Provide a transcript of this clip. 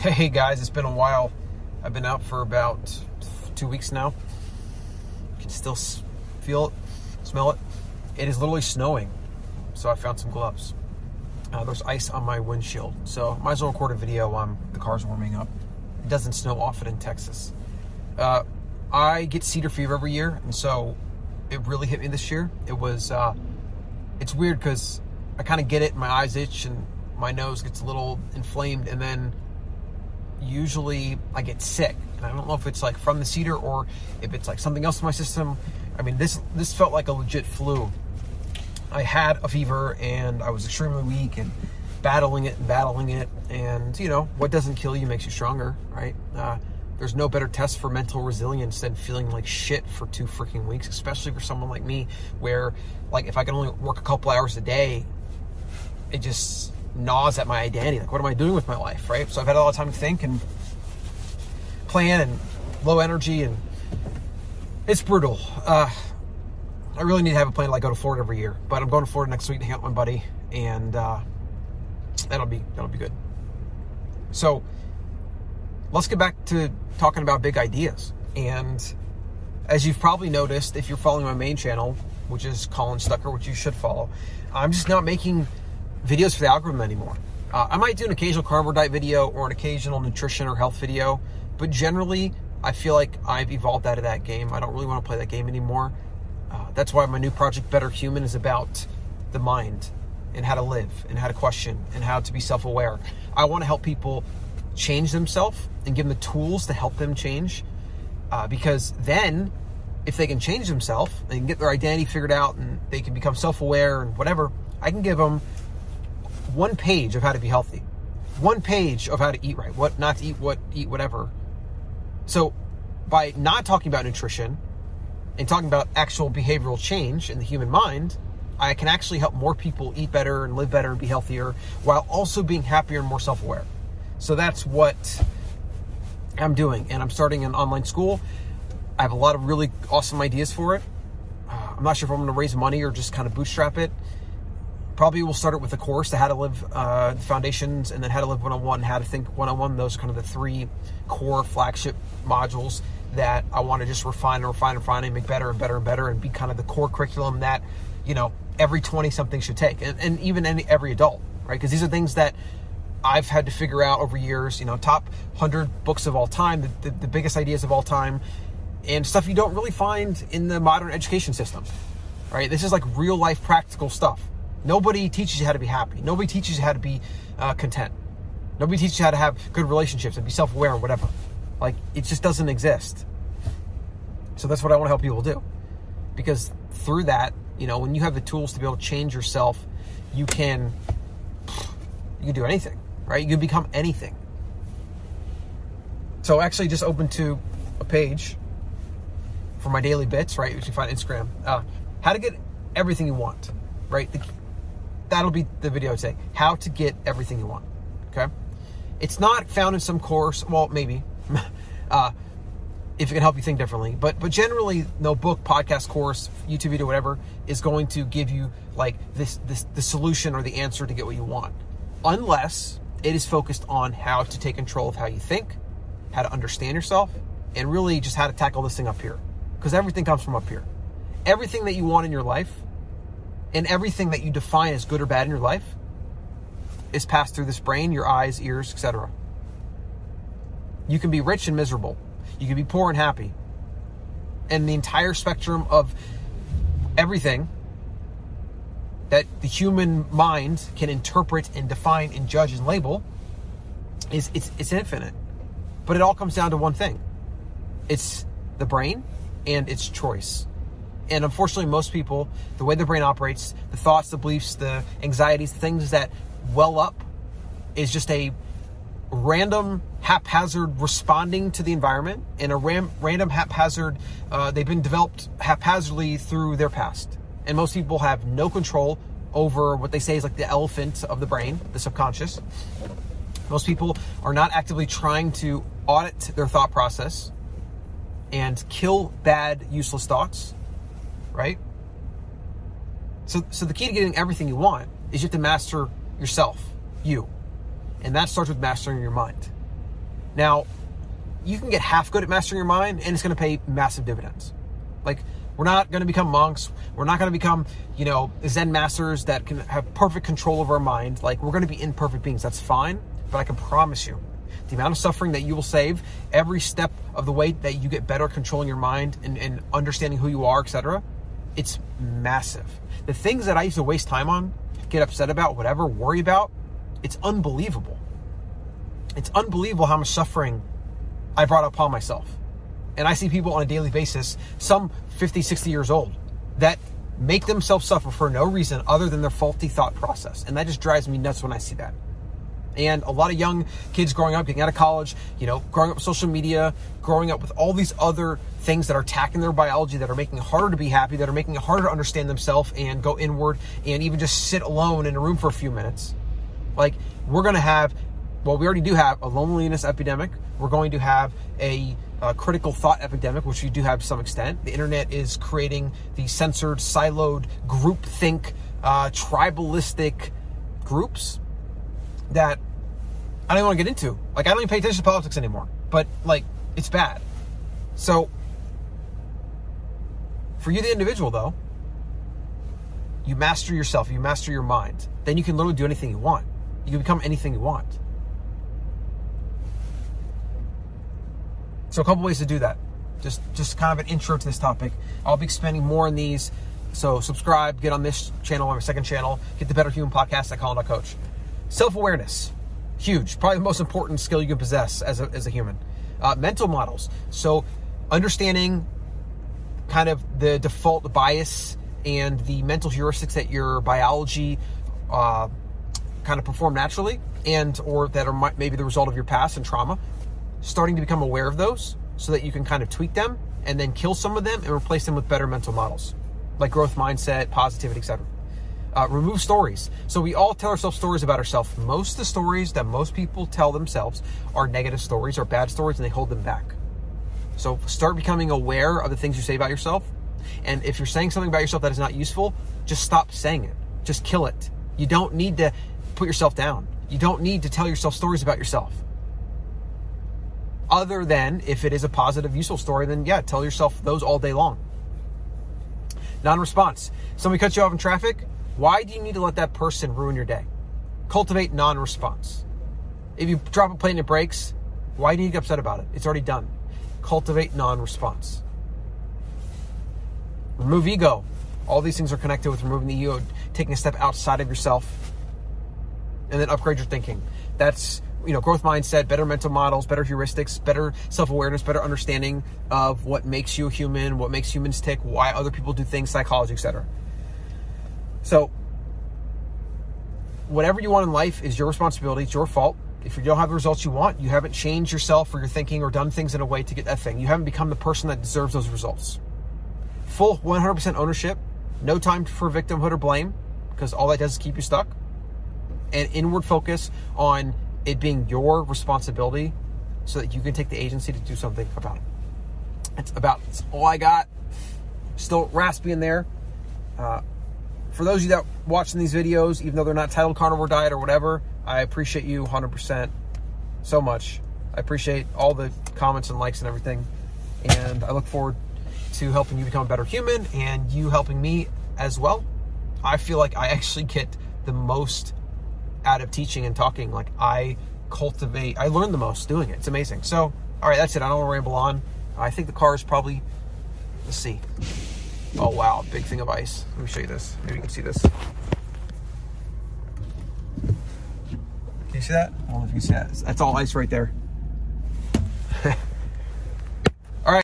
Hey guys, it's been a while. I've been out for about two weeks now. Can still feel it, smell it. It is literally snowing, so I found some gloves. Uh, there's ice on my windshield, so might as well record a video while the car's warming up. It doesn't snow often in Texas. Uh, I get cedar fever every year, and so it really hit me this year. It was, uh, it's weird because I kind of get it, my eyes itch, and my nose gets a little inflamed, and then usually I get sick. And I don't know if it's like from the cedar or if it's like something else in my system. I mean, this this felt like a legit flu. I had a fever and I was extremely weak and battling it and battling it. And you know, what doesn't kill you makes you stronger, right? Uh, there's no better test for mental resilience than feeling like shit for two freaking weeks, especially for someone like me, where like if I can only work a couple hours a day, it just gnaws at my identity. Like, what am I doing with my life, right? So I've had a lot of time to think and plan and low energy, and it's brutal. Uh, I really need to have a plan to like go to Florida every year, but I'm going to Florida next week to hang out with my buddy, and uh, that'll be that'll be good. So let's get back to talking about big ideas. And as you've probably noticed, if you're following my main channel, which is Colin Stuckert, which you should follow, I'm just not making videos for the algorithm anymore. Uh, I might do an occasional diet video or an occasional nutrition or health video, but generally, I feel like I've evolved out of that game. I don't really want to play that game anymore. Uh, that's why my new project, Better Human, is about the mind and how to live and how to question and how to be self aware. I want to help people change themselves and give them the tools to help them change uh, because then if they can change themselves and get their identity figured out and they can become self aware and whatever, I can give them one page of how to be healthy, one page of how to eat right, what not to eat, what eat whatever. So by not talking about nutrition and talking about actual behavioral change in the human mind, I can actually help more people eat better and live better and be healthier while also being happier and more self-aware. So that's what I'm doing, and I'm starting an online school. I have a lot of really awesome ideas for it. I'm not sure if I'm going to raise money or just kind of bootstrap it probably we'll start it with a course, the how to live uh, foundations, and then how to live 101, how to think 101. Those are kind of the three core flagship modules that I want to just refine and refine and refine and make better and better and better and be kind of the core curriculum that, you know, every 20 something should take and, and even any, every adult, right? Because these are things that I've had to figure out over years, you know, top 100 books of all time, the, the, the biggest ideas of all time, and stuff you don't really find in the modern education system, right? This is like real life practical stuff Nobody teaches you how to be happy. Nobody teaches you how to be uh, content. Nobody teaches you how to have good relationships and be self aware or whatever. Like, it just doesn't exist. So that's what I want to help people do. Because through that, you know, when you have the tools to be able to change yourself, you can you can do anything, right? You can become anything. So actually just open to a page for my daily bits, right? Which you find Instagram. Uh, how to get everything you want, right? The, that'll be the video today. How to get everything you want. Okay. It's not found in some course. Well, maybe. uh, if it can help you think differently. But but generally, no book, podcast, course, YouTube video, whatever is going to give you like this this the solution or the answer to get what you want, unless it is focused on how to take control of how you think, how to understand yourself, and really just how to tackle this thing up here. Because everything comes from up here. Everything that you want in your life and everything that you define as good or bad in your life is passed through this brain, your eyes, ears, etc. You can be rich and miserable. You can be poor and happy. And the entire spectrum of everything that the human mind can interpret and define and judge and label is it's, it's infinite. But it all comes down to one thing. It's the brain and its choice. And unfortunately, most people, the way the brain operates, the thoughts, the beliefs, the anxieties, the things that well up is just a random haphazard responding to the environment and a ram, random haphazard uh, they've been developed haphazardly through their past. And most people have no control over what they say is like the elephant of the brain the subconscious. Most people are not actively trying to audit their thought process and kill bad useless thoughts right? So, so the key to getting everything you want is you have to master yourself, you. And that starts with mastering your mind. Now, you can get half good at mastering your mind and it's going to pay massive dividends. Like, we're not going to become monks. We're not going to become, you know, Zen masters that can have perfect control of our mind. Like, we're going to be imperfect beings. That's fine. But I can promise you, the amount of suffering that you will save every step of the way that you get better controlling your mind and, and understanding who you are, etc., it's massive. The things that I used to waste time on, get upset about, whatever, worry about, it's unbelievable. It's unbelievable how much suffering I brought upon myself. And I see people on a daily basis, some 50, 60 years old, that make themselves suffer for no reason other than their faulty thought process. And that just drives me nuts when I see that. And a lot of young kids growing up, getting out of college, you know, growing up with social media, growing up with all these other things that are attacking their biology, that are making it harder to be happy, that are making it harder to understand themselves and go inward and even just sit alone in a room for a few minutes. Like, we're going to have, well, we already do have a loneliness epidemic. We're going to have a, a critical thought epidemic, which we do have to some extent. The internet is creating the censored, siloed, groupthink, uh, tribalistic groups I don't even want to get into. Like, I don't even pay attention to politics anymore. But, like, it's bad. So, for you, the individual, though, you master yourself, you master your mind, then you can literally do anything you want. You can become anything you want. So, a couple ways to do that. Just, just kind of an intro to this topic. I'll be expanding more on these. So, subscribe, get on this channel, on my second channel, get the Better Human podcast at Colin Coach. Self awareness, huge, probably the most important skill you can possess as a, as a human. Uh, mental models. So, understanding kind of the default bias and the mental heuristics that your biology uh, kind of perform naturally and or that are maybe the result of your past and trauma starting to become aware of those so that you can kind of tweak them and then kill some of them and replace them with better mental models like growth mindset positivity etc uh, remove stories so we all tell ourselves stories about ourselves most of the stories that most people tell themselves are negative stories or bad stories and they hold them back so start becoming aware of the things you say about yourself. And if you're saying something about yourself that is not useful, just stop saying it. Just kill it. You don't need to put yourself down. You don't need to tell yourself stories about yourself. Other than if it is a positive, useful story, then yeah, tell yourself those all day long. Non response. Somebody cuts you off in traffic. Why do you need to let that person ruin your day? Cultivate non response. If you drop a plate and it breaks, why do you get upset about it? It's already done cultivate non response. Remove ego. All these things are connected with removing the ego, taking a step outside of yourself, and then upgrade your thinking. That's you know growth mindset better mental models better heuristics better self-awareness better understanding of what makes you a human what makes humans tick why other people do things psychology etc so whatever you want in life is your responsibility it's your fault if you don't have the results you want, you haven't changed yourself or your thinking or done things in a way to get that thing. You haven't become the person that deserves those results. Full 100% ownership, no time for victimhood or blame, because all that does is keep you stuck. And inward focus on it being your responsibility so that you can take the agency to do something about it. It's about all I got. Still raspy in there. Uh, for those of you that watching these videos, even though they're not titled carnivore diet or whatever, I appreciate you 100% so much. I appreciate all the comments and likes and everything. And I look forward to helping you become a better human and you helping me as well. I feel like I actually get the most out of teaching and talking. Like I cultivate, I learn the most doing it. It's amazing. So, all right, that's it. I don't want to ramble on. I think the car is probably, let's see. Oh, wow, big thing of ice. Let me show you this. Maybe you can see this. Can you see that? I don't know if you can see that. That's all ice right there.